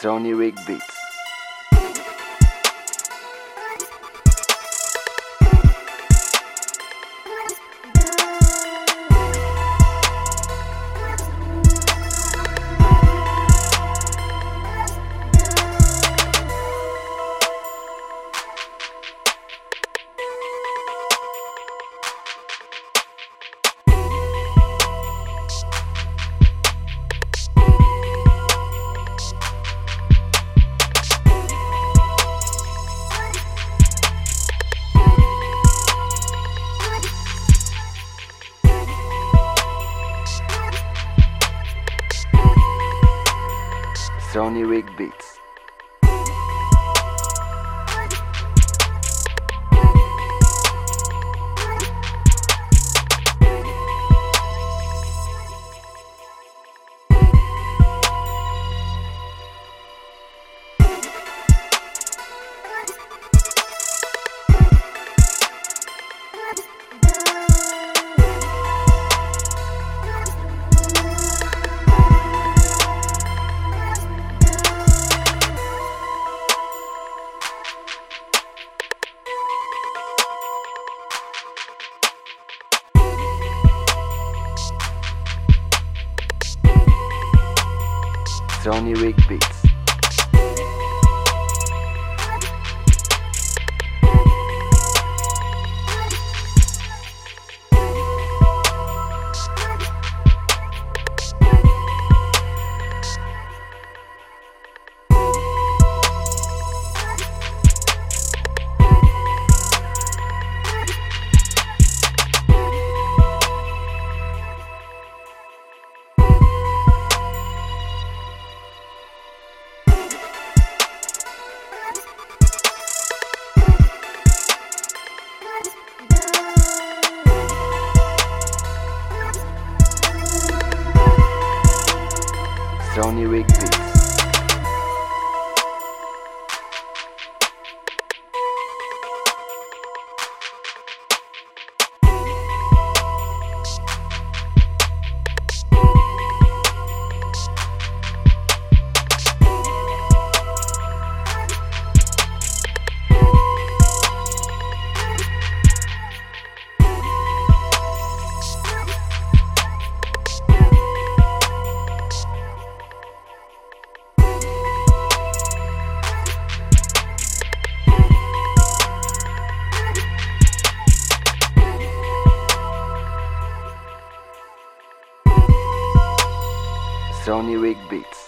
Sony Rig Beats. Sony Rig Beats. Sony Rig Beats. Sony Rig Sony Rig Beats.